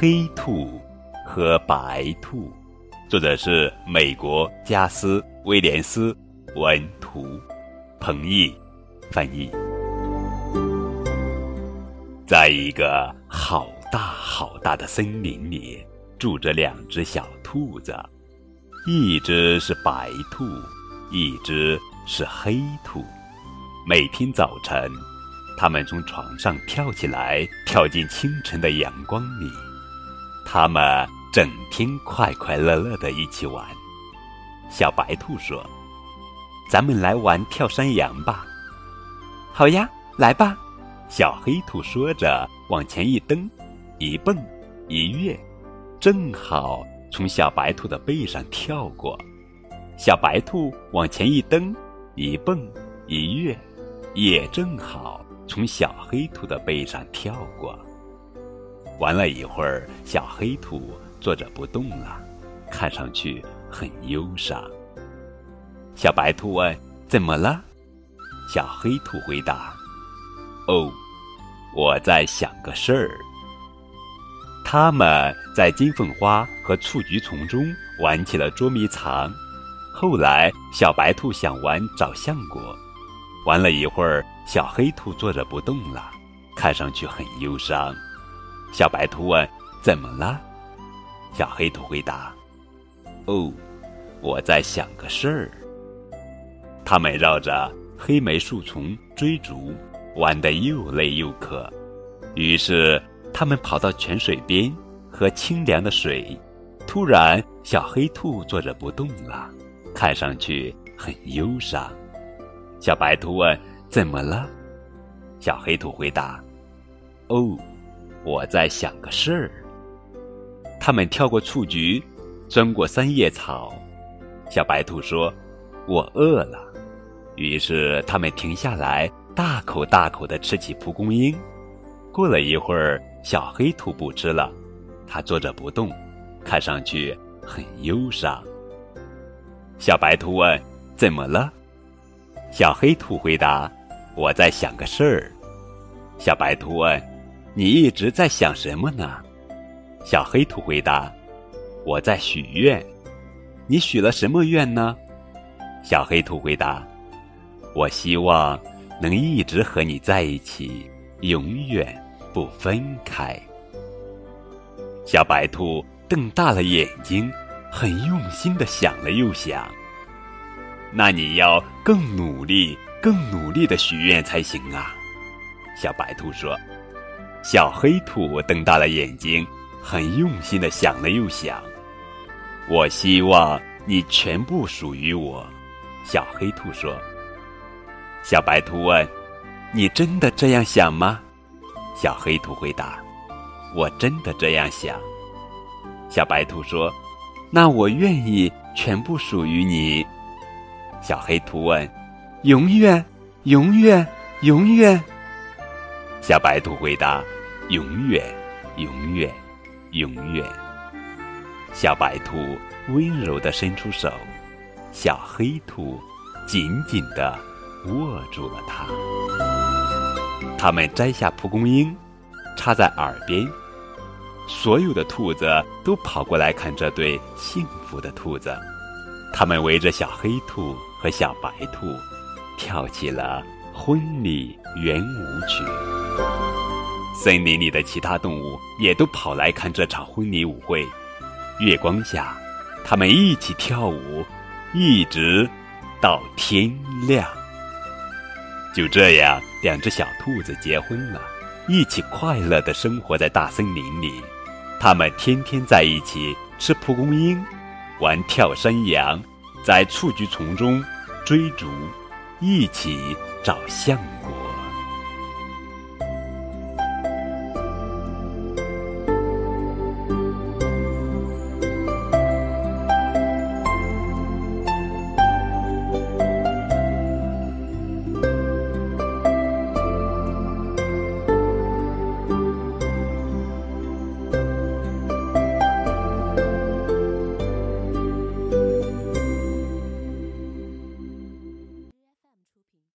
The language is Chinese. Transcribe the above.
黑兔和白兔，作者是美国加斯·威廉斯，文图，彭毅翻译。在一个好大好大的森林里，住着两只小兔子，一只是白兔，一只是黑兔。每天早晨，它们从床上跳起来，跳进清晨的阳光里。它们整天快快乐乐的一起玩。小白兔说：“咱们来玩跳山羊吧。”“好呀，来吧。”小黑兔说着，往前一蹬，一蹦，一跃，正好从小白兔的背上跳过。小白兔往前一蹬，一蹦，一跃。也正好从小黑兔的背上跳过。玩了一会儿，小黑兔坐着不动了，看上去很忧伤。小白兔问：“怎么了？”小黑兔回答：“哦，我在想个事儿。”他们在金凤花和雏菊丛中玩起了捉迷藏。后来，小白兔想玩找橡果。玩了一会儿，小黑兔坐着不动了，看上去很忧伤。小白兔问：“怎么了？”小黑兔回答：“哦，我在想个事儿。”他们绕着黑莓树丛追逐，玩得又累又渴。于是，他们跑到泉水边喝清凉的水。突然，小黑兔坐着不动了，看上去很忧伤。小白兔问：“怎么了？”小黑兔回答：“哦，我在想个事儿。”他们跳过雏菊，钻过三叶草。小白兔说：“我饿了。”于是他们停下来，大口大口的吃起蒲公英。过了一会儿，小黑兔不吃了，它坐着不动，看上去很忧伤。小白兔问：“怎么了？”小黑兔回答：“我在想个事儿。”小白兔问：“你一直在想什么呢？”小黑兔回答：“我在许愿。”你许了什么愿呢？小黑兔回答：“我希望能一直和你在一起，永远不分开。”小白兔瞪大了眼睛，很用心的想了又想。那你要更努力、更努力的许愿才行啊！小白兔说。小黑兔瞪大了眼睛，很用心的想了又想。我希望你全部属于我。小黑兔说。小白兔问：“你真的这样想吗？”小黑兔回答：“我真的这样想。”小白兔说：“那我愿意全部属于你。”小黑兔问：“永远，永远，永远？”小白兔回答：“永远，永远，永远。”小白兔温柔地伸出手，小黑兔紧紧地握住了它。他们摘下蒲公英，插在耳边，所有的兔子都跑过来看这对幸福的兔子。他们围着小黑兔。和小白兔跳起了婚礼圆舞曲，森林里的其他动物也都跑来看这场婚礼舞会。月光下，他们一起跳舞，一直到天亮。就这样，两只小兔子结婚了，一起快乐的生活在大森林里。他们天天在一起吃蒲公英，玩跳山羊。在雏菊丛中追逐，一起找相国